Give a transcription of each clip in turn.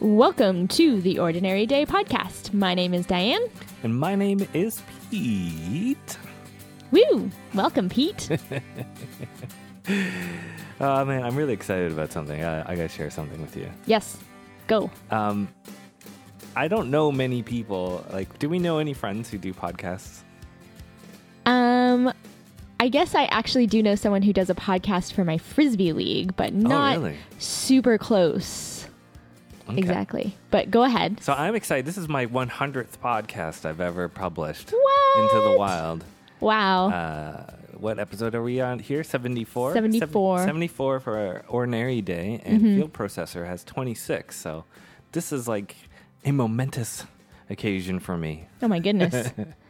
Welcome to the Ordinary Day podcast. My name is Diane. And my name is Pete. Woo! Welcome, Pete. Oh man, I'm really excited about something. I, I gotta share something with you. yes, go. Um, I don't know many people. Like, do we know any friends who do podcasts? Um, I guess I actually do know someone who does a podcast for my frisbee league, but not Oh, really? super close. Okay. Exactly. But go ahead. So I'm excited. This is my 100th podcast I've ever published What? into the wild. Wow. Uh, what episode are we on here? 74? 74. 74 for our ordinary day, and Mm-hmm. Field Processor has 26. So this is like a momentous occasion for me. oh my goodness.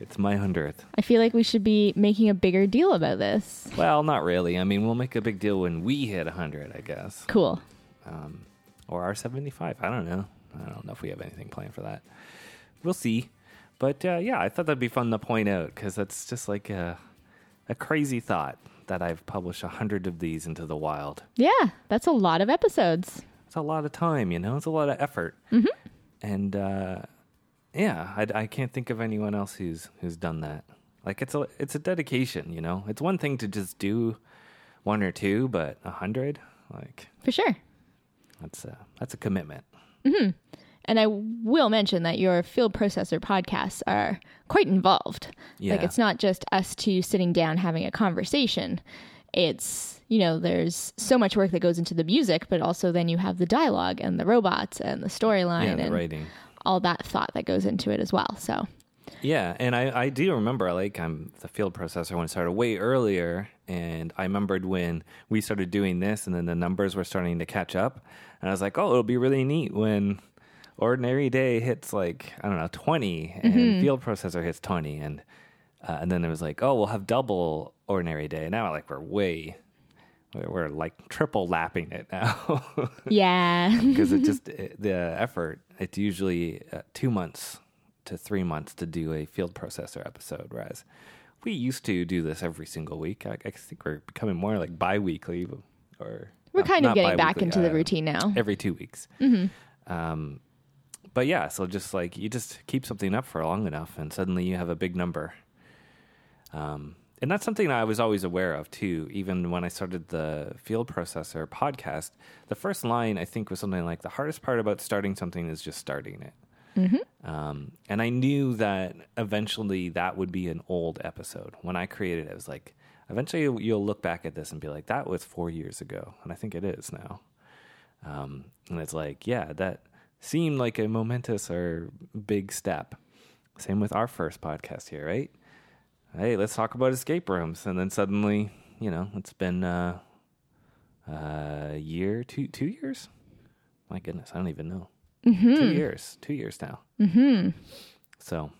It's my 100th. I feel like we should be making a bigger deal about this. Well, not really. I mean, we'll make a big deal when we hit 100, I guess. Cool. Um, or our 75. I don't know. I don't know if we have anything planned for that. We'll see. But uh, yeah, I thought that'd be fun to point out because that's just like a, a crazy thought that I've published 100 of these into the wild. Yeah, that's a lot of episodes. It's a lot of time, you know, it's a lot of effort. Mm-hmm. And uh, yeah, I, I can't think of anyone else who's who's done that. Like it's a it's a dedication, you know. It's one thing to just do one or two, but a hundred, like For sure. that's a that's a commitment. Mm-hmm. And I will mention that your field processor podcasts are quite involved. Yeah. Like it's not just us two sitting down having a conversation. It's, you know, there's so much work that goes into the music, but also then you have the dialogue and the robots and the storyline Yeah, the and writing. All that thought that goes into it as well. So, Yeah, and I, I do remember like I'm the field processor when it started way earlier, and I remembered when we started doing this, and then the numbers were starting to catch up, and I was like, oh, it'll be really neat when ordinary day hits like I don't know twenty, and field processor hits twenty, and uh, and then it was like, oh, we'll have double ordinary day. Now like we're way, we're, we're like triple lapping it now. yeah. because it just it- the effort it's usually uh, two months to three months to do a field processor episode whereas we used to do this every single week i, I think we're becoming more like bi-weekly or We're not- kind of getting back into the uh, routine now. every two weeks um, but yeah so just like you just keep something up for long enough and suddenly you have a big number um, and that's something that I was always aware of too. Even when I started the Field Processor podcast, the first line I think was something like the hardest part about starting something is just starting it. Um, and I knew that eventually that would be an old episode. When I created it, it was like, eventually you'll- you'll look back at this and be like, that was four years ago. And I think it is now. Um, and it's like, yeah, that seemed like a momentous or big step. Same with our first podcast here, right? Hey, let's talk about escape rooms. And then suddenly, you know, it's been uh, a year, two two years. My goodness, I don't even know. Two years, two years now. Mm-hmm. So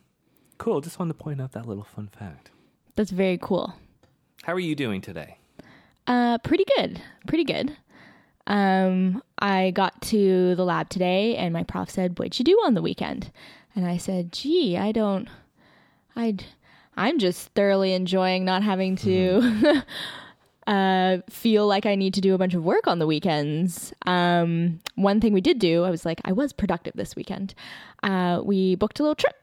cool. Just wanted to point out that little fun fact. That's very cool. How are you doing today? Uh, pretty good. Pretty good. Um, I got to the lab today and my prof said, What'd you do on the weekend? And I said, Gee, I don't, I'd, I'm just thoroughly enjoying not having to uh, feel like I need to do a bunch of work on the weekends. Um, one thing we did do, I was like, I was productive this weekend. Uh, we booked a little trip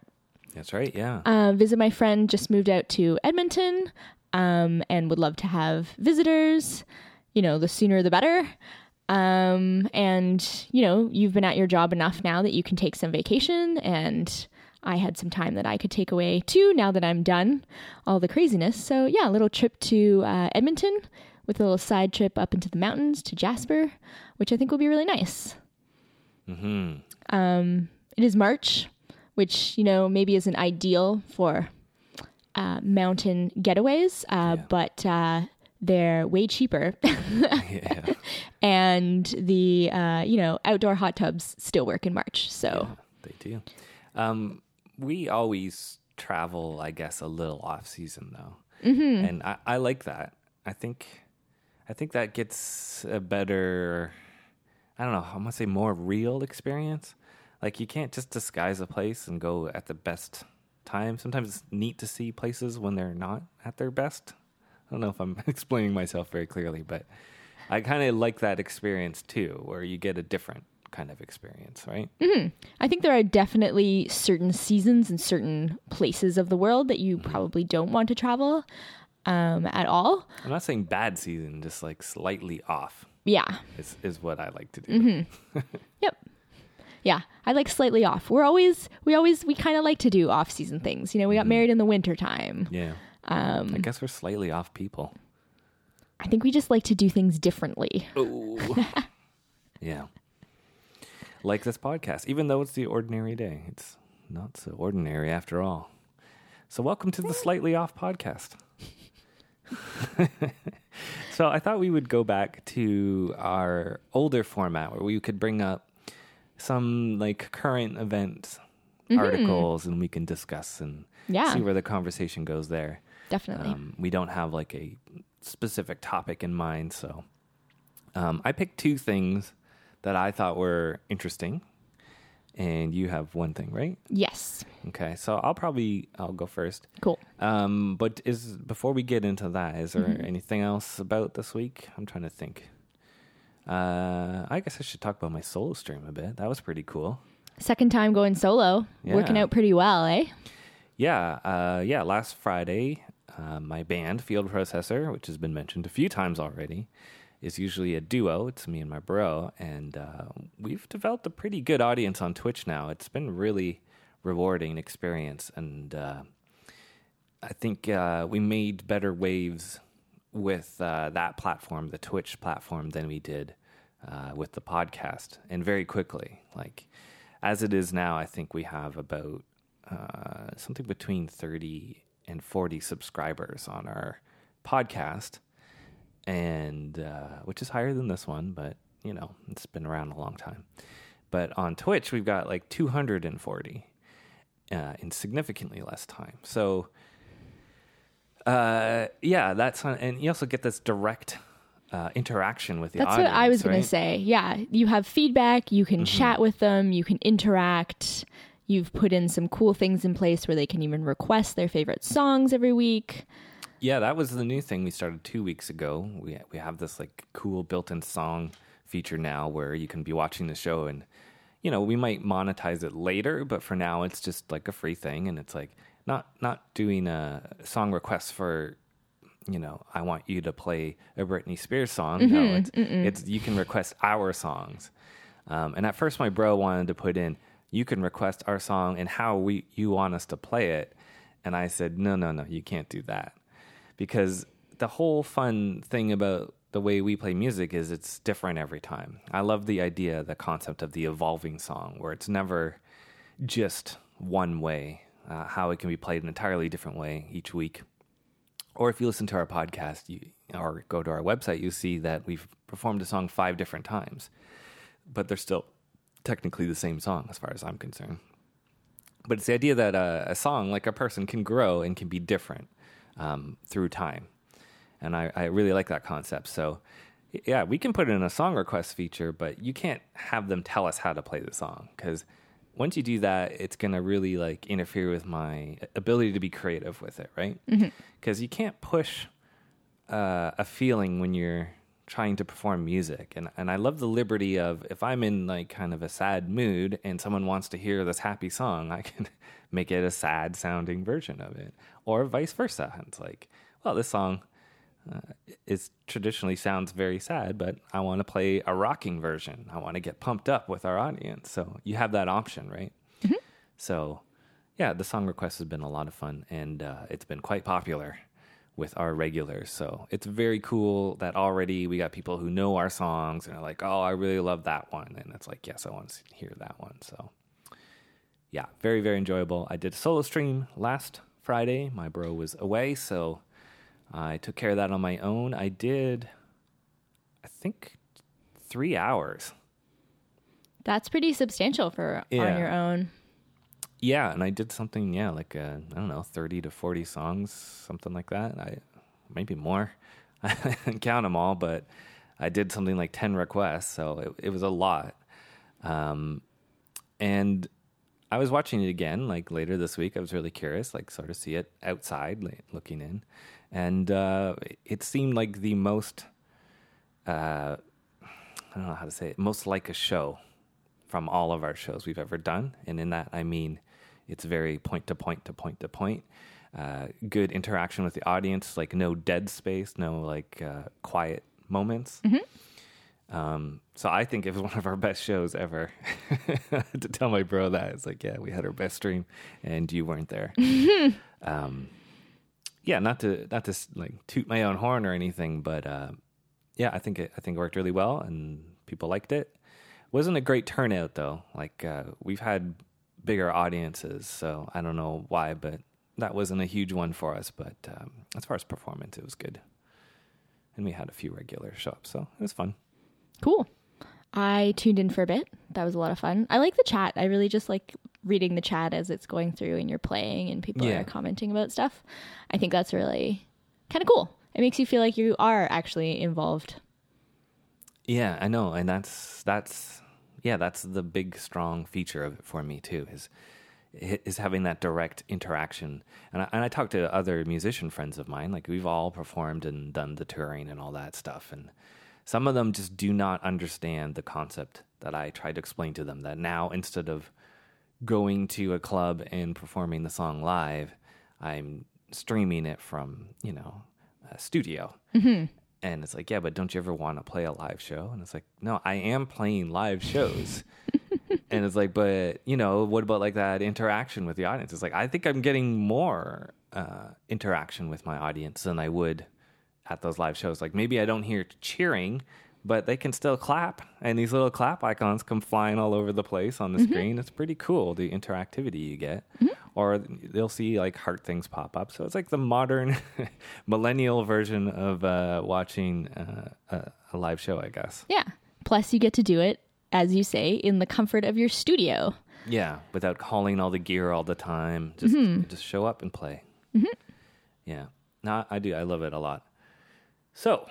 That's right. Yeah. uh, visit my friend just moved out to Edmonton um, and would love to have visitors. You know, the sooner the better. Um, and, you know, you've been at your job enough now that you can take some vacation. And I had some time that I could take away too now that I'm done all the craziness. So, yeah, a little trip to uh, Edmonton with a little side trip up into the mountains to Jasper, which I think will be really nice. hmm Um, it is March, which you know maybe isn't ideal for uh, mountain getaways, uh, but uh, they're way cheaper, yeah. and the uh, you know outdoor hot tubs still work in March. So They do. Um, we always travel, I guess, a little off season though, mm-hmm. and I, I like that. I think, I think that gets a better. I don't know. I'm gonna say more real experience. Like you can't just disguise a place and go at the best time. Sometimes it's neat to see places when they're not at their best. I don't know if I'm explaining myself very clearly, but I kind of like that experience too, where you get a different kind of experience, right? I think there are definitely certain seasons and certain places of the world that you probably don't want to travel um, at all. I'm not saying bad season, just like slightly off Yeah. is, is what I like to do. Yep. Yeah, I like slightly off. We're always we always we kind of like to do off season things. You know, we got married in the winter time. Yeah. Um, I guess we're slightly off people. I think we just like to do things differently. Yeah. Like this podcast, even though it's the ordinary day, it's not so ordinary after all. So, welcome to the Slightly Off podcast. so, I thought we would go back to our older format where we could bring up some like current event articles and we can discuss and Yeah. see where the conversation goes there. Definitely. Um, we don't have like a specific topic in mind, so um, I picked two things that I thought were interesting, and you have one thing, right? yes. Okay, so I'll probably I'll go first. Cool. Um, but is before we get into that, is there Mm-hmm. anything else about this week? I'm trying to think. Uh, I guess I should talk about my solo stream a bit. That was pretty cool. Second time going solo. Working out pretty well, eh? Yeah, uh, yeah. Last Friday, uh, my band Field Processor, which has been mentioned a few times already, is usually a duo. It's me and my bro, and uh, we've developed a pretty good audience on Twitch now. It's been really rewarding experience, and uh, I think uh, we made better waves with uh, that platform, the Twitch platform, than we did uh, with the podcast, and very quickly. Like as it is now, I think we have about uh, something between thirty and forty subscribers on our podcast, and uh, which is higher than this one, but you know it's been around a long time. But on Twitch, we've got like two hundred and forty uh, in significantly less time. So uh, yeah, that's on, and you also get this direct uh, interaction with the That's audience. what I was going to say. Yeah, you have feedback, you can chat with them, you can interact. You've put in some cool things in place where they can even request their favorite songs every week. Yeah, that was the new thing we started two weeks ago. We we have this like cool built-in song feature now where you can be watching the show and you know we might monetize it later, but for now it's just like a free thing and it's like not not doing a song request for you know I want you to play a Britney Spears song. No, it's, it's you can request our songs. Um, and at first, my bro wanted to put in, "You can request our song and how we you want us to play it," and I said, "No, no, no, you can't do that," because the whole fun thing about the way we play music is it's different every time. I love the idea, the concept of the evolving song, where it's never just one way. Uh, how it can be played an entirely different way each week. Or if you listen to our podcast, you or go to our website, you see that we've performed a song five different times but they're still technically the same song as far as I'm concerned. But it's the idea that uh, a song, like a person, can grow and can be different um, through time. And I, I really like that concept. So, yeah, we can put it in a song request feature, but you can't have them tell us how to play the song because once you do that, it's going to really like interfere with my ability to be creative with it, right? Because you can't push uh, a feeling when you're trying to perform music. And and I love the liberty of if I'm in like kind of a sad mood and someone wants to hear this happy song I can make it a sad sounding version of it. Or vice versa. It's like well this song uh, is traditionally sounds very sad but I want to play a rocking version. I want to get pumped up with our audience. So you have that option right? So yeah the song request has been a lot of fun and uh, it's been quite popular with our regulars. So it's very cool that already we got people who know our songs and are like, oh, I really love that one. And it's like, yes, I want to hear that one. So yeah, very, very enjoyable. I did a solo stream last Friday. My bro was away, so I took care of that on my own. I did, I think, three hours. That's pretty substantial for on your own. Yeah, and I did something, yeah, like uh, I don't know, thirty to forty songs, something like that. I maybe more. I didn't count them all, but I did something like ten requests, so it, it was a lot. Um, and I was watching it again, like later this week. I was really curious, like sort of see it outside, like, looking in, and uh, it seemed like the most uh, I don't know how to say it, most like a show from all of our shows we've ever done. And in that, I mean, it's very point to point to point to point. Uh, good interaction with the audience, like no dead space, no like uh, quiet moments. Um, so I think it was one of our best shows ever. to tell my bro that it's like, yeah, we had our best stream, and you weren't there. um, yeah, not to not to like toot my own horn or anything, but uh, yeah, I think it, I think it worked really well, and people liked it. Wasn't a great turnout though. Like uh, we've had bigger audiences, so I don't know why, but that wasn't a huge one for us. But um, as far as performance, it was good, and we had a few regular show up, so it was fun. Cool. I tuned in for a bit. That was a lot of fun. I like the chat. I really just like reading the chat as it's going through and you're playing and people Yeah. are commenting about stuff. I think that's really kind of cool. It makes you feel like you are actually involved. Yeah, I know, and that's that's yeah, that's the big strong feature of it for me too. Is is having that direct interaction, and I, and I talk to other musician friends of mine. Like we've all performed and done the touring and all that stuff, and some of them just do not understand the concept that I try to explain to them. That now instead of going to a club and performing the song live, I'm streaming it from you know a studio. Mm-hmm. And it's like, yeah, but don't you ever want to play a live show? And it's like, no, I am playing live shows. and it's like, but you know, what about like that interaction with the audience? It's like, I think I'm getting more uh, interaction with my audience than I would at those live shows. Like maybe I don't hear cheering, but they can still clap, and these little clap icons come flying all over the place on the screen. It's pretty cool the interactivity you get. Or they'll see like heart things pop up. So it's like the modern millennial version of uh, watching uh, a, a live show, I guess. Yeah. Plus, you get to do it, as you say, in the comfort of your studio. Yeah, without hauling all the gear all the time. Just just show up and play. Yeah. No, I do. I love it a lot. So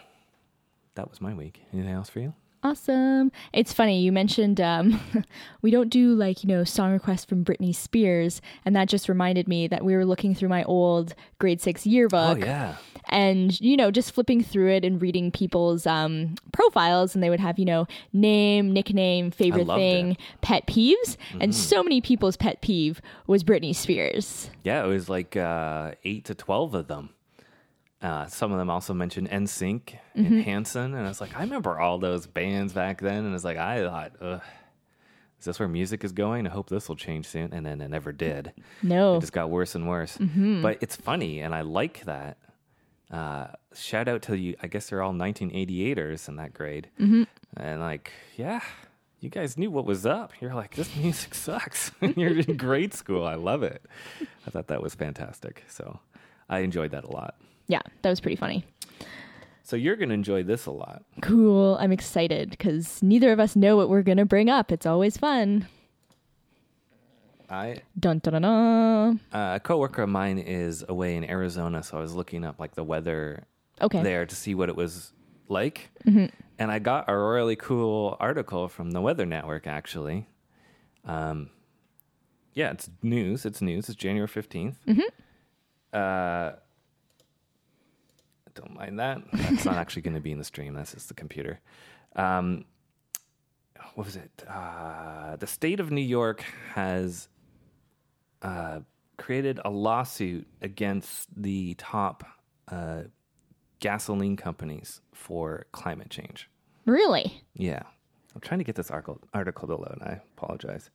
that was my week. Anything else for you? Awesome. It's funny, you mentioned um, we don't do like, you know, song requests from Britney Spears. And that just reminded me that we were looking through my old grade six yearbook. oh yeah. and you know just flipping through it and reading people's um, profiles and they would have you know name nickname favorite thing it. Mm-hmm. pet peeves and so many people's pet peeve was britney spears Yeah, it was like uh, eight to twelve of them. Uh, some of them also mentioned NSYNC and Hanson, and I was like, I remember all those bands back then, and it's like I thought, Ugh, is this where music is going? I hope this will change soon, and then it never did. no It just got worse and worse. But it's funny, and I like that. Uh, shout out to you. I guess they're all 1988ers in that grade, and like, yeah. You guys knew what was up. You're like, this music sucks. You're in grade school. I love it. I thought that was fantastic. So I enjoyed that a lot. Yeah that was pretty funny So you're going to enjoy this a lot. cool i'm excited because neither of us know what we're gonna bring up it's always fun I dun dun dun, dun. uh, a coworker of mine is away in Arizona, so I was looking up like the weather okay there to see what it was like. And I got a really cool article from the Weather Network, actually. Um, yeah, it's news. It's news. It's January 15th. Uh, don't mind that. That's not actually going to be in the stream. That's just the computer. Um, what was it? Uh, the state of New York has uh, created a lawsuit against the top uh, gasoline companies for climate change. really Yeah. I'm trying to get this article, article to load. I apologize.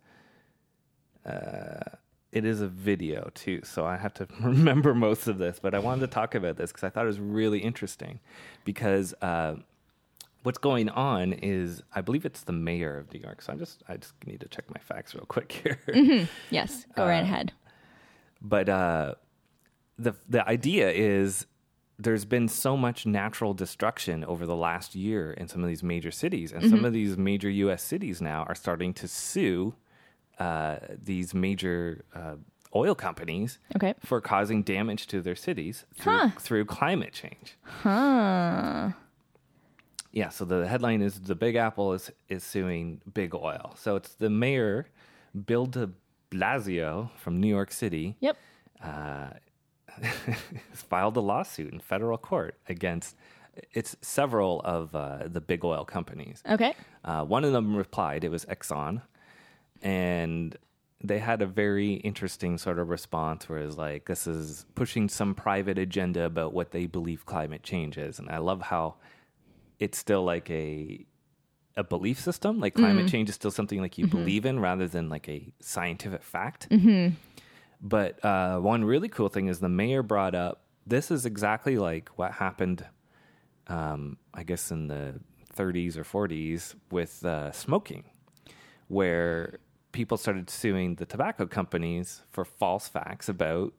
Uh, it is a video too, so I have to remember most of this. But I wanted to talk about this because I thought it was really interesting. Because uh, what's going on is, I believe it's the mayor of New York. So I'm just, I just need to check my facts real quick here. yes go right ahead but uh, the the idea is there's been so much natural destruction over the last year in some of these major cities, and some of these major U.S. cities now are starting to sue uh, these major uh, oil companies okay for causing damage to their cities through, Huh. through climate change. huh Yeah, so the headline is the Big Apple is is suing Big Oil. So it's the mayor, Bill de Blasio from New York City. yep uh, filed a lawsuit in federal court against it's several of uh, the big oil companies. Okay. Uh, one of them replied, it was Exxon, and they had a very interesting sort of response where it's like, this is pushing some private agenda about what they believe climate change is. And I love how it's still like a a belief system. Like climate change is still something like you believe in rather than like a scientific fact. But uh, one really cool thing is the mayor brought up this is exactly like what happened, um, I guess, in the 30s or 40s with uh, smoking, where people started suing the tobacco companies for false facts about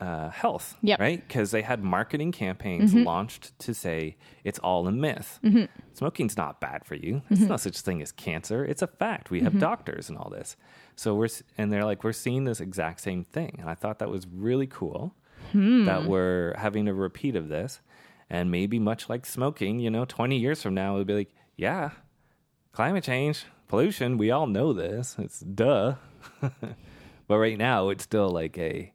uh, health, Yep. right? Because they had marketing campaigns mm-hmm. launched to say it's all a myth. Mm-hmm. Smoking's not bad for you. There's mm-hmm. no such thing as cancer. It's a fact. We have doctors and all this. So we're and they're like we're seeing this exact same thing, and I thought that was really cool hmm. that we're having a repeat of this, and maybe much like smoking, you know, 20 years from now it'll be like, yeah, climate change, pollution. We all know this. It's duh. but right now, it's still like a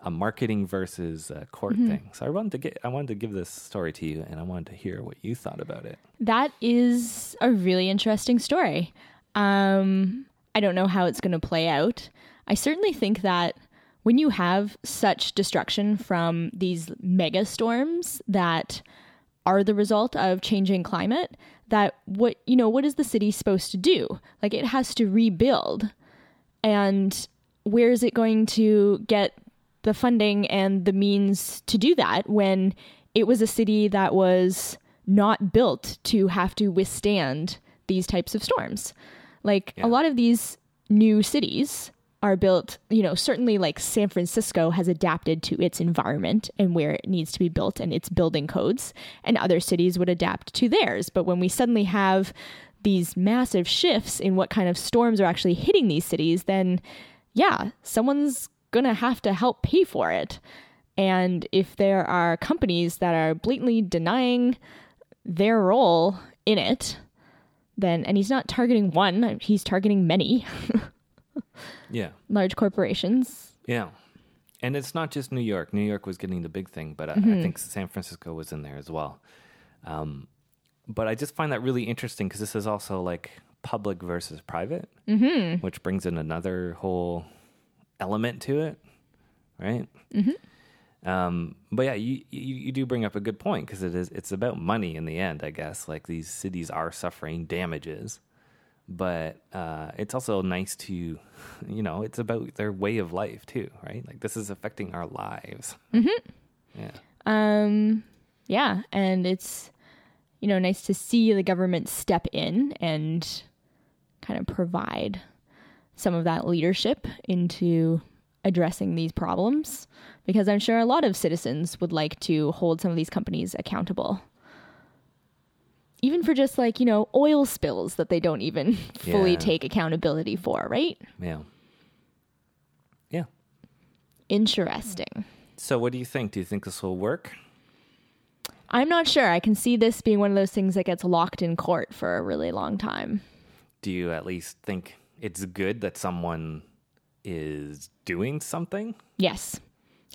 a marketing versus a court thing. So I wanted to get I wanted to give this story to you, and I wanted to hear what you thought about it. That is a really interesting story. Um, I don't know how it's going to play out. I certainly think that when you have such destruction from these mega storms that are the result of changing climate, that what you know, what is the city supposed to do? Like it has to rebuild. And where is it going to get the funding and the means to do that when it was a city that was not built to have to withstand these types of storms? Like Yeah. a lot of these new cities are built, you know, certainly like San Francisco has adapted to its environment and where it needs to be built and its building codes, and other cities would adapt to theirs. But when we suddenly have these massive shifts in what kind of storms are actually hitting these cities, then yeah, someone's gonna have to help pay for it. And if there are companies that are blatantly denying their role in it, then, and he's not targeting one, he's targeting many Yeah, large corporations. yeah. And it's not just New York. New York was getting the big thing, but I, I think San Francisco was in there as well. Um, but I just find that really interesting because this is also like public versus private, mm-hmm. which brings in another whole element to it, right? Mm-hmm. Um, but yeah, you, you you do bring up a good point because it is it's about money in the end, I guess. Like these cities are suffering damages, but uh, it's also nice to, you know, it's about their way of life too, right? Like this is affecting our lives. Mm-hmm. Yeah. Um, yeah, and it's you know nice to see the government step in and kind of provide some of that leadership into addressing these problems because I'm sure a lot of citizens would like to hold some of these companies accountable. Even for just like, you know, oil spills that they don't even fully Yeah. take accountability for, right? Yeah. Yeah. Interesting. So what do you think? Do you think this will work? I'm not sure. I can see this being one of those things that gets locked in court for a really long time. Do you at least think it's good that someone is doing something? Yes.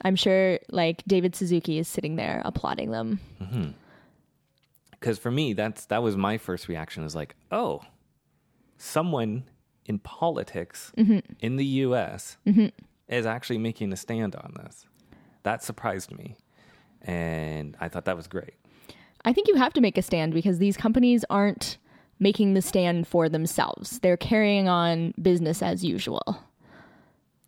I'm sure like David Suzuki is sitting there applauding them. Mm-hmm. Because for me, that's that was my first reaction. Is like, oh, someone in politics in the U.S. is actually making a stand on this. That surprised me, and I thought that was great. I think you have to make a stand because these companies aren't making the stand for themselves. They're carrying on business as usual.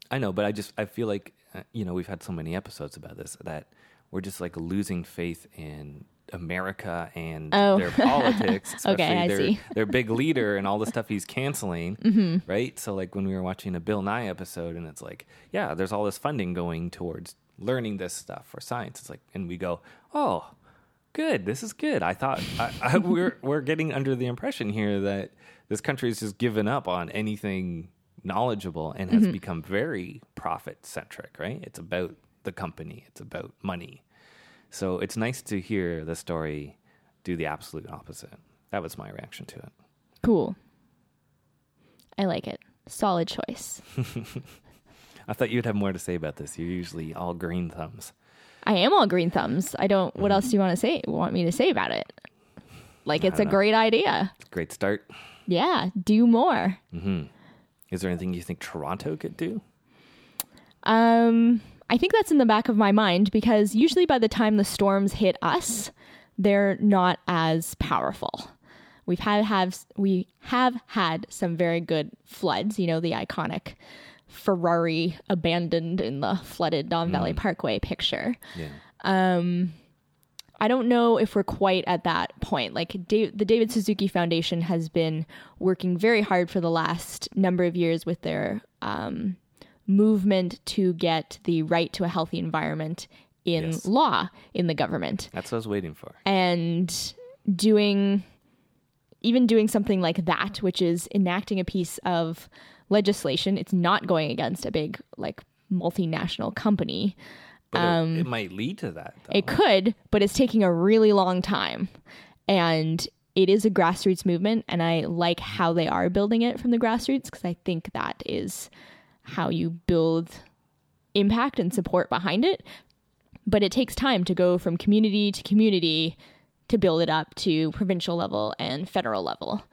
I know, but I just I feel like uh, you know we've had so many episodes about this that we're just like losing faith in America and Oh. their politics, especially Okay, their see. their big leader and all the stuff he's canceling, Mm-hmm. right? So like when we were watching a Bill Nye episode, and it's like, yeah, there's all this funding going towards learning this stuff for science. It's like, and we go, oh, good, this is good. I thought I, I, we're we're getting under the impression here that this country has just given up on anything knowledgeable and has become very profit centric. Right? It's about the company. It's about money. So it's nice to hear the story do the absolute opposite. That was my reaction to it. Cool. I like it. Solid choice. I thought you'd have more to say about this. You're usually all green thumbs. I am all green thumbs. I don't. What else do you want to say? Want me to say about it? Like it's a know. great idea. Great start. Yeah, do more. Mm-hmm. Is there anything you think Toronto could do? Um, I think that's in the back of my mind because usually by the time the storms hit us, they're not as powerful. We've had have we have had some very good floods. You know the iconic Ferrari abandoned in the flooded Don Valley Parkway picture. Yeah. Um, I don't know if we're quite at that point. Like Da- the David Suzuki Foundation has been working very hard for the last number of years with their um, movement to get the right to a healthy environment in Yes. law in the government That's what I was waiting for. and doing even doing something like that which is enacting a piece of legislation it's not going against a big like multinational company But it, it might lead to that. Though. Um, it could, but it's taking a really long time. And it is a grassroots movement. And I like how they are building it from the grassroots because I think that is how you build impact and support behind it. But it takes time to go from community to community to build it up to provincial level and federal level.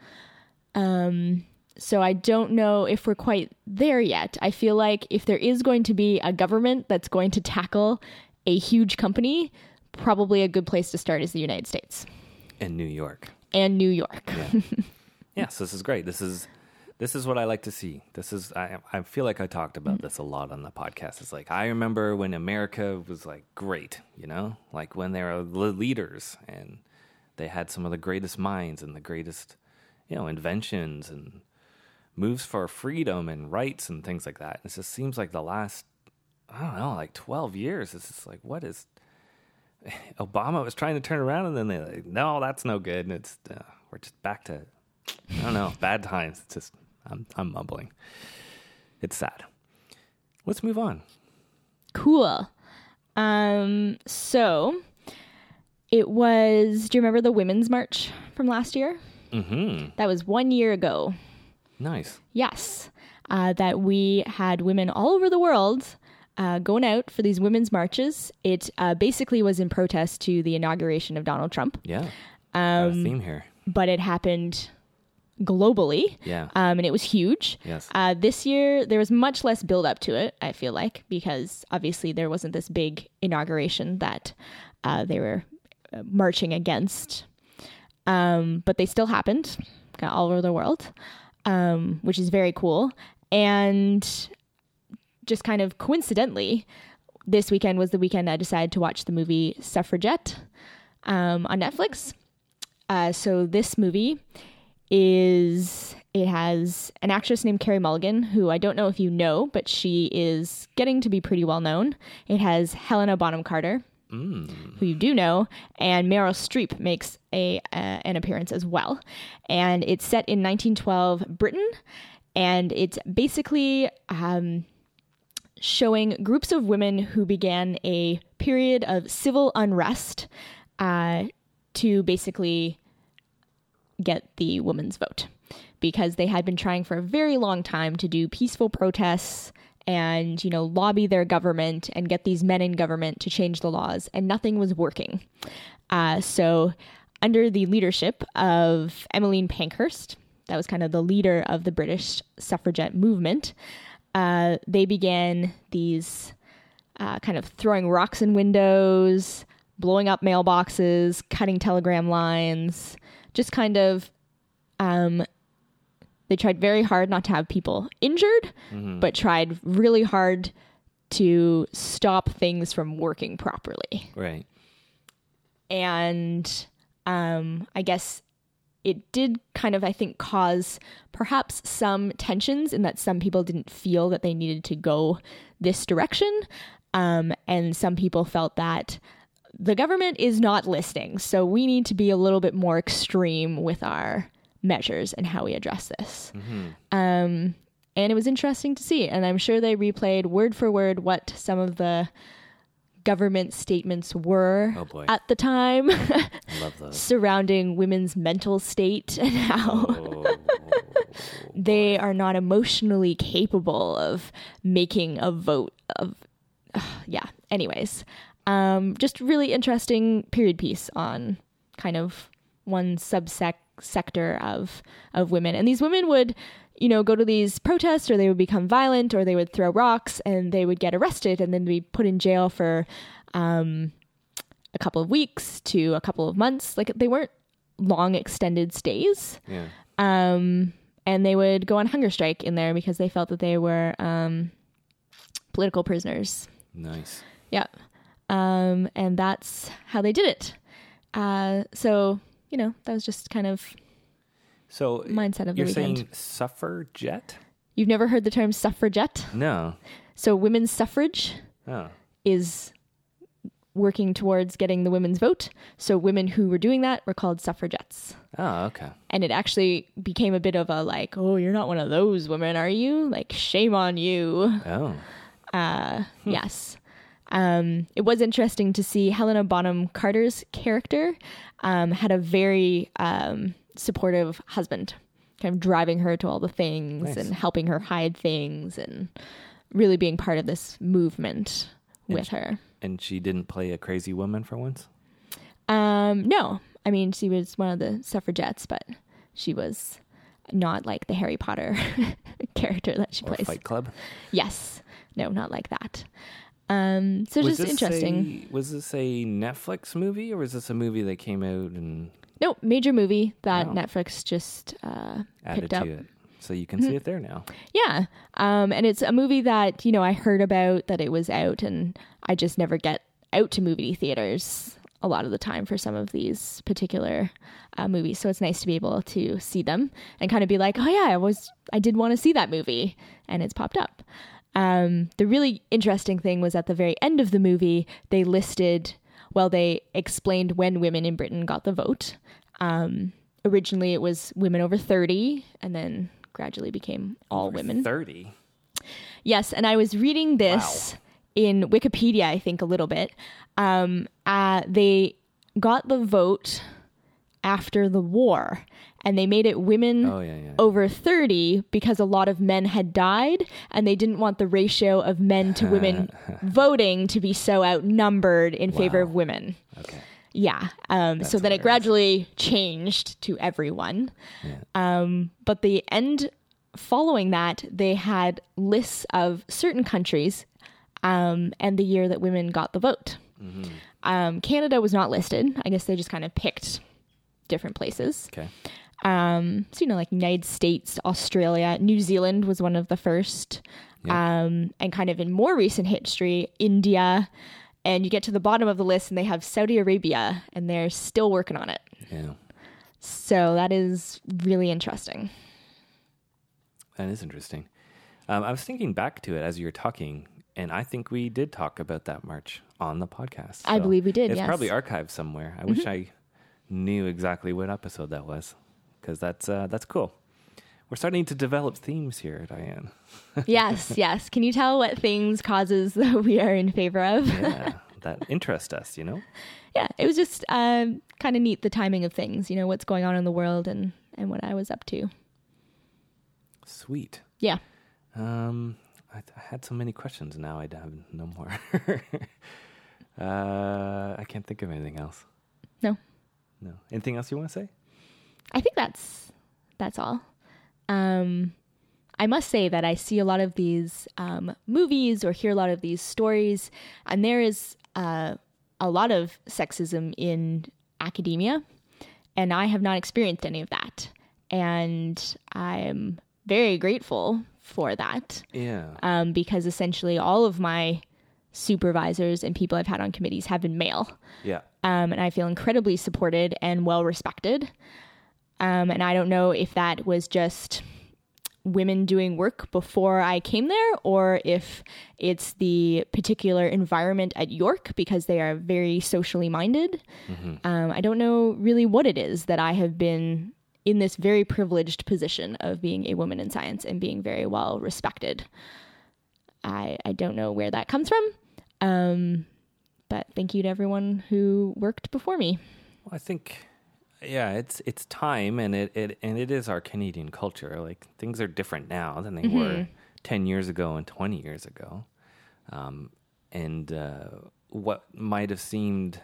Um, so I don't know if we're quite there yet. I feel like if there is going to be a government that's going to tackle a huge company, probably a good place to start is the United States in New York. and New York. Yeah. yes, this is great. This is this is what I like to see. This is I I feel like I talked about this a lot on the podcast. It's like I remember when America was like great, you know? Like when they were the leaders and they had some of the greatest minds and the greatest, you know, inventions and moves for freedom and rights and things like that. It just seems like the last I don't know, like 12 years it's just like what is Obama was trying to turn around, and then they like, no, that's no good, and it's uh, we're just back to I don't know, bad times. It's just I'm I'm mumbling. It's sad. Let's move on. Cool. Um, so it was, do you remember the Women's March from last year? Mm-hmm. That was one year ago. Nice. Yes, uh, that we had women all over the world uh, going out for these women's marches. It uh, basically was in protest to the inauguration of Donald Trump, Yeah. A theme here. but it happened globally. Yeah. Um, and it was huge. Yes. Uh, this year, there was much less build up to it, I feel like, because obviously there wasn't this big inauguration that uh, they were uh, marching against. Um, but they still happened kind of all over the world, um, which is very cool. And just kind of coincidentally, this weekend was the weekend I decided to watch the movie Suffragette um, on Netflix. Uh, so this movie is it has an actress named Carey Mulligan, who I don't know if you know, but she is getting to be pretty well known. It has Helena Bonham Carter, who you do know, and Meryl Streep makes a uh, an appearance as well. And it's set in 1912 Britain, and it's basically um, showing groups of women who began a period of civil unrest uh, to basically get the women's vote. Because they had been trying for a very long time to do peaceful protests and you know lobby their government and get these men in government to change the laws and nothing was working. Uh, so under the leadership of emmeline pankhurst that was kind of the leader of the british suffragette movement uh, they began these uh, kind of throwing rocks in windows, blowing up mailboxes, cutting telegram lines, just kind of. Um, they tried very hard not to have people injured, but tried really hard to stop things from working properly Right. and um, I guess it did kind of, I think, cause perhaps some tensions in that some people didn't feel that they needed to go this direction, um, and some people felt that the government is not listening, so we need to be a little bit more extreme with our measures and how we address this. Um, and it was interesting to see, and I'm sure they replayed word for word what some of the government statements were Oh, at the time love surrounding women's mental state and how Oh, they are not emotionally capable of making a vote of yeah anyways Um, just really interesting period piece on kind of one subsect sector of of women, and these women would. You know, go to these protests, or they would become violent, or they would throw rocks, and they would get arrested, and then be put in jail for um, a couple of weeks to a couple of months. Like they weren't long extended stays. Yeah. Um, and they would go on hunger strike in there because they felt that they were um, political prisoners. Nice. Yeah. Um, and that's how they did it. Uh, so, you know, that was just kind of So mindset of the you're weekend. saying suffragette? You've never heard the term suffragette? No. So, women's suffrage Oh. is working towards getting the women's vote. So, women who were doing that were called suffragettes. Oh, okay. and it actually became a bit of a like, oh, you're not one of those women, are you? Like, shame on you. Oh. Uh, Yes. Um, it was interesting to see Helena Bonham Carter's character um, had a very um, supportive husband, kind of driving her to all the things Nice. and helping her hide things and really being part of this movement And with she- her. And she didn't play a crazy woman for once? Um, no, I mean she was one of the suffragettes, but she was not like the Harry Potter character that she Or plays. Fight Club? Yes, no, not like that. Um, so Was just interesting. A, was this a Netflix movie or was this a movie that came out and No, major movie that Wow. Netflix just uh, added picked to up. it? So you can see it there now. Yeah, um, and it's a movie that you know I heard about that it was out, and I just never get out to movie theaters a lot of the time for some of these particular uh, movies. So it's nice to be able to see them and kind of be like, oh yeah, I was I did want to see that movie, and it's popped up. Um, the really interesting thing was at the very end of the movie, they listed, well, they explained when women in Britain got the vote. Um, originally, it was women over 30, and then gradually became all women. 30. Yes, and I was reading this in Wikipedia, I think, a little bit. Um, uh, they got the vote after the war, and they made it women Oh, yeah, yeah. over 30 because a lot of men had died, and they didn't want the ratio of men to women voting to be so outnumbered in favor of women. Okay. Yeah. Um, so then it gradually changed to everyone. Yeah. Um, but the end following that, they had lists of certain countries um, and the year that women got the vote. Mm-hmm. Um, Canada was not listed. I guess they just kind of picked different places. Okay. Um, so, you know, like United States, Australia, New Zealand was one of the first. Um, and kind of in more recent history, India. And you get to the bottom of the list and they have Saudi Arabia and they're still working on it. Yeah. So that is really interesting. That is interesting. Um, I was thinking back to it as you were talking, and I think we did talk about that march on the podcast. I believe we did, It's yes. probably archived somewhere. I wish I knew exactly what episode that was, because that's uh, that's cool. We're starting to develop themes here, Diane. yes, yes. Can you tell what things causes that we are in favor of? Yeah, that interest us. You know. yeah, it was just um, kind of neat the timing of things. You know what's going on in the world and and what I was up to. Sweet. Yeah. Um, I, I had so many questions. Now I have no more. uh, I can't think of anything else. No, No. Anything else you want to say? I think that's that's all. Um, I must say that I see a lot of these um, movies or hear a lot of these stories, and there is uh, a lot of sexism in academia, and I have not experienced any of that, and I'm very grateful for that Yeah. um, because essentially all of my supervisors and people I've had on committees have been male Yeah. Um, and I feel incredibly supported and well respected. Um, and I don't know if that was just women doing work before I came there, or if it's the particular environment at York because they are very socially minded. Um, I don't know really what it is that I have been in this very privileged position of being a woman in science and being very well respected. I, I don't know where that comes from. Um, but thank you to everyone who worked before me. Well, I think, yeah, it's it's time, and it, it and it is our Canadian culture. Like things are different now than they were ten years ago and twenty years ago, um, and uh, what might have seemed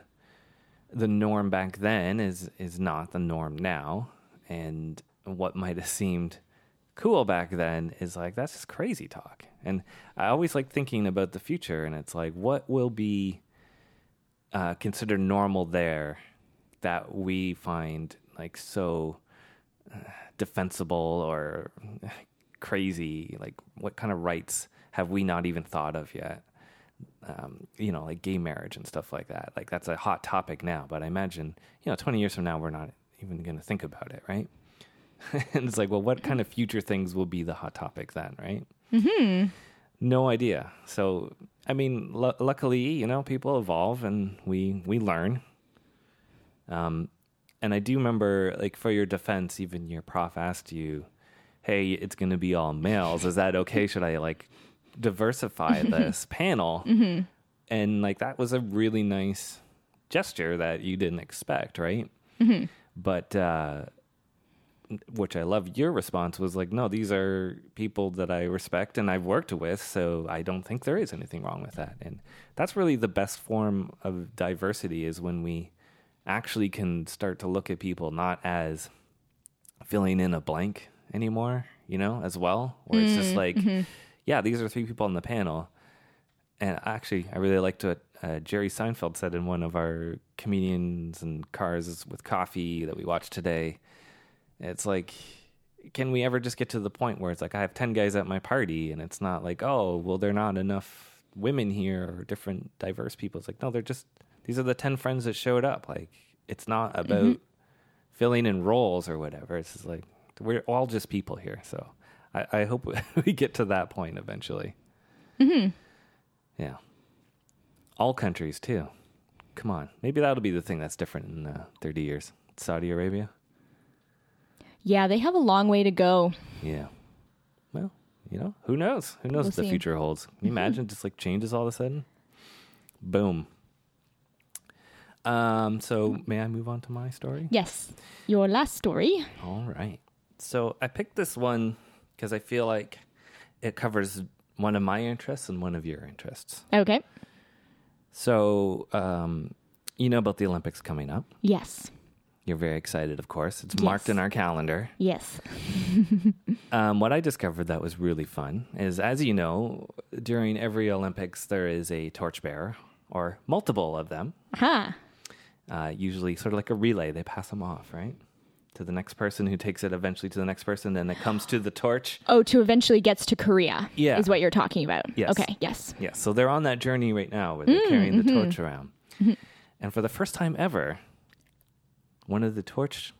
the norm back then is is not the norm now, and what might have seemed cool back then is like that's just crazy talk. And I always like thinking about the future, and it's like what will be uh, considered normal there that we find like so uh, defensible or crazy. Like what kind of rights have we not even thought of yet? Um, you know, like gay marriage and stuff like that. Like that's a hot topic now, but I imagine, you know, 20 years from now, we're not even going to think about it, right? and it's like, well, what kind of future things will be the hot topic then, right? Mm-hmm. No idea. So, I mean, l- luckily, you know, people evolve and we we learn. Um, and I do remember, like, for your defense, even your prof asked you, "Hey, it's going to be all males. Is that okay? Should I like diversify this panel?" Mm-hmm. And like, that was a really nice gesture that you didn't expect, right? Mm-hmm. But uh, which I love your response was like, no, these are people that I respect and I've worked with, so I don't think there is anything wrong with that. And that's really the best form of diversity is when we actually can start to look at people not as filling in a blank anymore, you know, as well, where it's just like, mm-hmm. yeah, these are three people on the panel. And actually, I really liked what uh, Jerry Seinfeld said in one of our comedians and cars with coffee that we watched today it's like, can we ever just get to the point where it's like I have ten guys at my party, and it's not like, oh, well, there are not enough women here or different diverse people. It's like, no, they're just these are the ten friends that showed up. Like, it's not about mm-hmm. filling in roles or whatever. It's just like we're all just people here. So I, I hope we get to that point eventually. Mm-hmm. Yeah. All countries too. Come on, maybe that'll be the thing that's different in uh, thirty years. Saudi Arabia. Yeah, they have a long way to go. Yeah. Well, you know, who knows? Who knows we'll what the future holds? Can you mm-hmm. imagine just like changes all of a sudden? Boom. Um, so may I move on to my story? Yes. Your last story. All right. So I picked this one because I feel like it covers one of my interests and one of your interests. Okay. So, um, you know about the Olympics coming up? Yes. You're very excited, of course. It's yes. marked in our calendar. Yes. um, what I discovered that was really fun is, as you know, during every Olympics, there is a torchbearer or multiple of them. Huh. Uh, usually, sort of like a relay, they pass them off, right? To the next person who takes it eventually to the next person, then it comes to the torch. Oh, to eventually gets to Korea. Yeah. Is what you're talking about. Yes. Okay, yes. Yes. So they're on that journey right now where they're mm, carrying mm-hmm. the torch around. Mm-hmm. And for the first time ever, one of the torch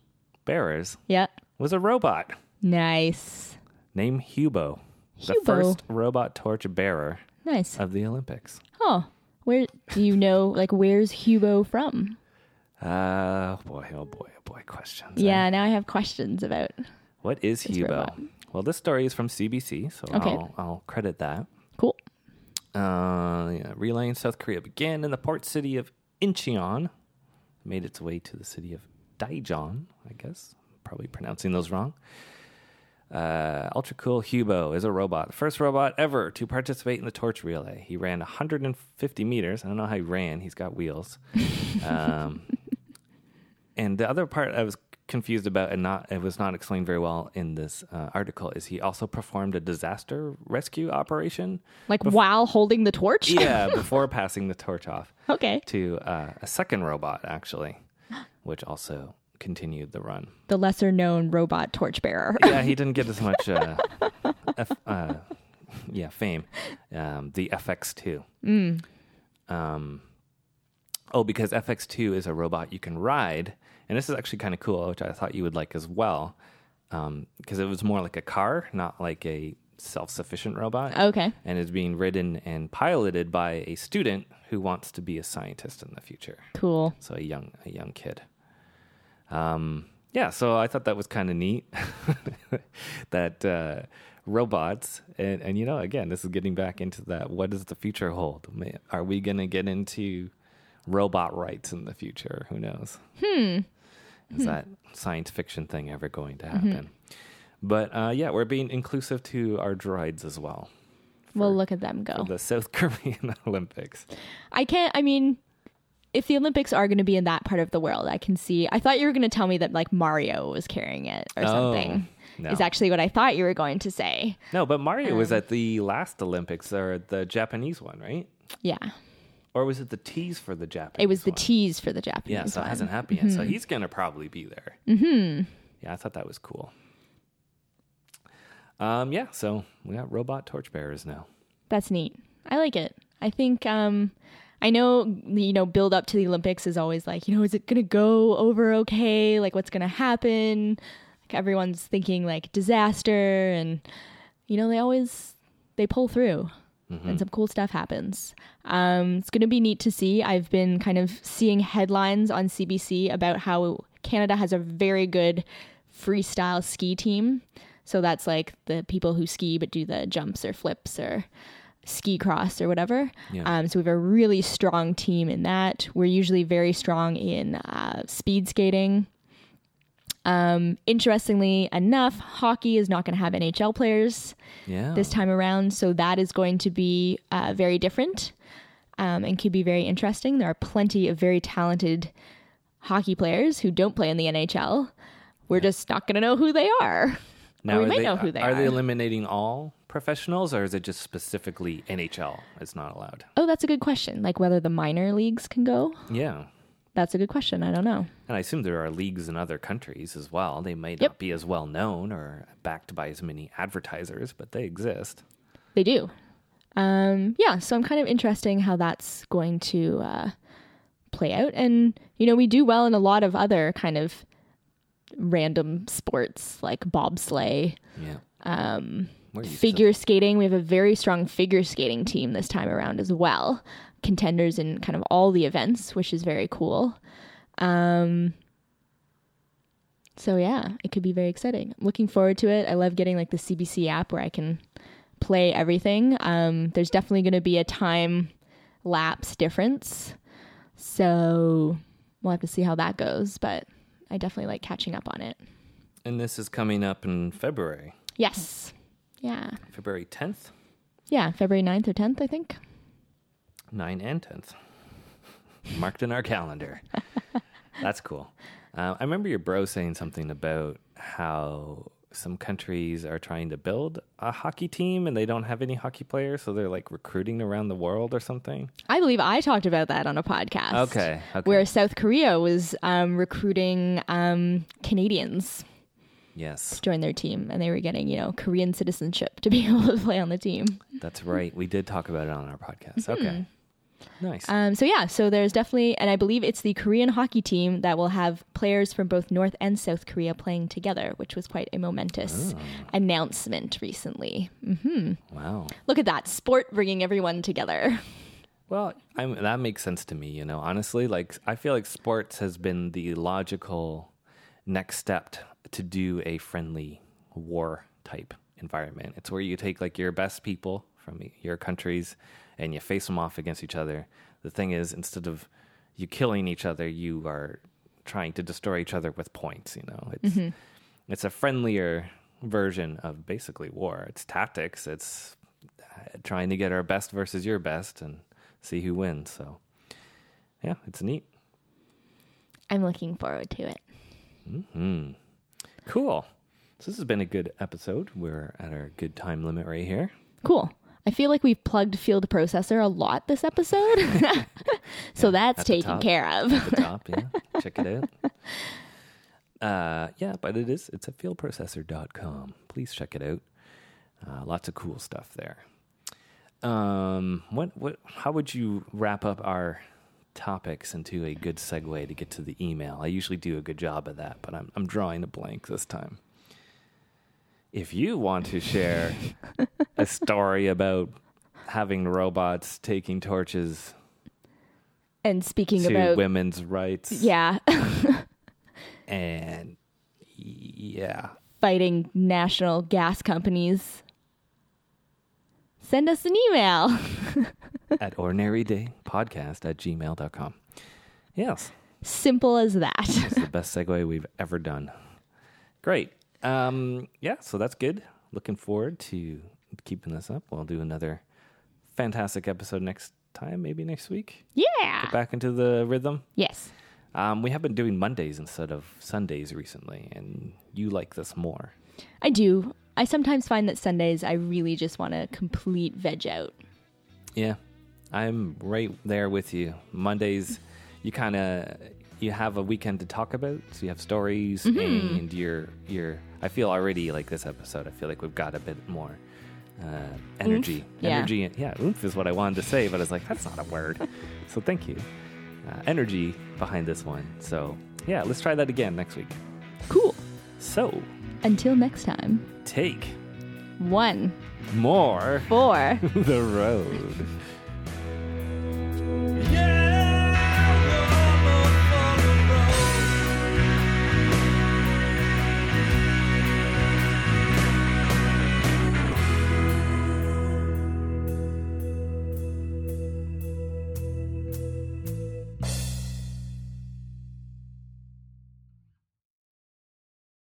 bearers yeah. was a robot Nice. named Hubo, the Hubo. first robot torch bearer Nice. of the Olympics. Oh, where do you know? Like, where's Hubo from? Uh, boy, oh boy, oh boy, questions. eh? Yeah, now I have questions about. What is Hubo? robot. Well, this story is from CBC, so Okay. I'll, I'll credit that. Cool. Uh, yeah, relay in South Korea began in the port city of Incheon, made its way to the city of Daejeon, I guess. Probably pronouncing those wrong. Uh, Ultra Cool Hubo is a robot, the first robot ever to participate in the torch relay. He ran 150 meters. I don't know how he ran. He's got wheels. Um, and the other part I was confused about and not it was not explained very well in this uh, article is he also performed a disaster rescue operation like bef- while holding the torch yeah before passing the torch off okay to uh, a second robot actually which also continued the run. The lesser known robot torchbearer. yeah, he didn't get as much, uh, F, uh, yeah, fame. Um, the FX2. Mm. Um, oh, because FX2 is a robot you can ride, and this is actually kind of cool, which I thought you would like as well, because um, it was more like a car, not like a self-sufficient robot. Okay. And is being ridden and piloted by a student who wants to be a scientist in the future. Cool. So a young a young kid. Um, yeah, so I thought that was kind of neat that uh, robots, and, and you know, again, this is getting back into that what does the future hold? Are we going to get into robot rights in the future? Who knows? Hmm. Is hmm. that science fiction thing ever going to happen? Mm-hmm. But uh, yeah, we're being inclusive to our droids as well. for, Well, look at them go. the South Korean Olympics. I can't. I mean, if the Olympics are going to be in that part of the world, I can see. I thought you were going to tell me that like Mario was carrying it or something. Oh, no. Is actually what I thought you were going to say. No, but Mario was Um, at the last Olympics or the Japanese one, right? Yeah, Or was it the tease for the Japanese? it was the one? tease for the Japanese. Yeah, so it hasn't happened yet. So he's gonna probably be there. Mm-hmm. Yeah, I thought that was cool. Um, yeah, so we got robot torchbearers now. That's neat. I like it. I think um I know you know build up to the Olympics is always like, you know, is it going to go over okay? Like what's going to happen? Like everyone's thinking like disaster and you know, they always they pull through. And some cool stuff happens. Um, it's going to be neat to see. I've been kind of seeing headlines on CBC about how Canada has a very good freestyle ski team. So that's like the people who ski but do the jumps or flips or ski cross or whatever. Yeah. Um, so we have a really strong team in that. We're usually very strong in uh, speed skating. Um, interestingly enough, hockey is not going to have NHL players Yeah. this time around, so that is going to be uh, very different um, and could be very interesting. There are plenty of very talented hockey players who don't play in the NHL. We're just not going to know who they are. now we might they, know who they are. Are they eliminating all professionals, or is it just specifically NHL? It's not allowed. Oh, that's a good question. Like whether the minor leagues can go. Yeah. That's a good question. I don't know. And I assume there are leagues in other countries as well. They might Yep. not be as well known or backed by as many advertisers, but they exist. They do. Um, yeah, so I'm kind of interesting how that's going to uh, play out. And, you know, we do well in a lot of other kind of random sports like bobsleigh, Yeah. um, We're used to figure skating. We have a very strong figure skating team this time around as well. Contenders in kind of all the events, which is very cool. Um, so yeah, it could be very exciting. I'm looking forward to it. I love getting like the CBC app where I can play everything. Um, there's definitely going to be a time lapse difference, so we'll have to see how that goes. But I definitely like catching up on it. And this is coming up in February, Yes, yeah, February 10th, yeah, February 9th or 10th, I think. 9 and 10th. Marked in our calendar. That's cool. Uh, I remember your bro saying something about how some countries are trying to build a hockey team and they don't have any hockey players, so they're like recruiting around the world or something. I believe I talked about that on a podcast. Okay, okay. Where South Korea was um, recruiting um, Canadians Yes, join their team, and they were getting, you know, Korean citizenship to be able to play on the team. that's right. We did talk about it on our podcast. Okay. Nice. Um, so yeah, so there's definitely, and I believe it's the Korean hockey team that will have players from both North and South Korea playing together, which was quite a momentous announcement recently. Mm-hmm. wow. Look at that sport bringing everyone together. Well, I'm, that makes sense to me. You know, honestly, like I feel like sports has been the logical next step to do a friendly war type environment. It's where you take like your best people from your countries and you face them off against each other. The thing is, instead of you killing each other, you are trying to destroy each other with points. You know, it's it's a friendlier version of basically war. It's tactics. It's uh, trying to get our best versus your best and see who wins. So, yeah, it's neat. I'm looking forward to it. Hmm. Cool. So this has been a good episode. We're at our good time limit right here. Cool. I feel like we've plugged Field Processor a lot this episode. so that's taken care of. At the top, yeah. Check it out. Uh, yeah, but it is. It's at fieldprocessor.com. Please check it out. Uh, lots of cool stuff there. Um, what what? How would you wrap up our topics into a good segue to get to the email? I usually do a good job of that, but I'm I'm drawing a blank this time. If you want to share a story about having robots taking torches and speaking to about women's rights, yeah, and yeah, fighting national gas companies, send us an email. at ordinarydaypodcast at gmail.com. Yes, Simple as that. it's the best segue we've ever done. Great. Um, yeah, so that's good. Looking forward to keeping this up. We'll do another fantastic episode next time, maybe next week. Yeah. Get back into the rhythm. Yes. Um, we have been doing Mondays instead of Sundays recently, and you like this more. I do. I sometimes find that Sundays I really just want to complete veg out. Yeah, I'm right there with you. Mondays, you kind of you have a weekend to talk about, so you have stories, and you're you're. I feel already like this episode. I feel like we've got a bit more uh, energy. Yeah. Energy. Yeah, oomph is what I wanted to say, but I was like, that's not a word. so thank you. Uh, energy behind this one. So yeah, let's try that again next week. Cool. So Until next time. take One, more for the road.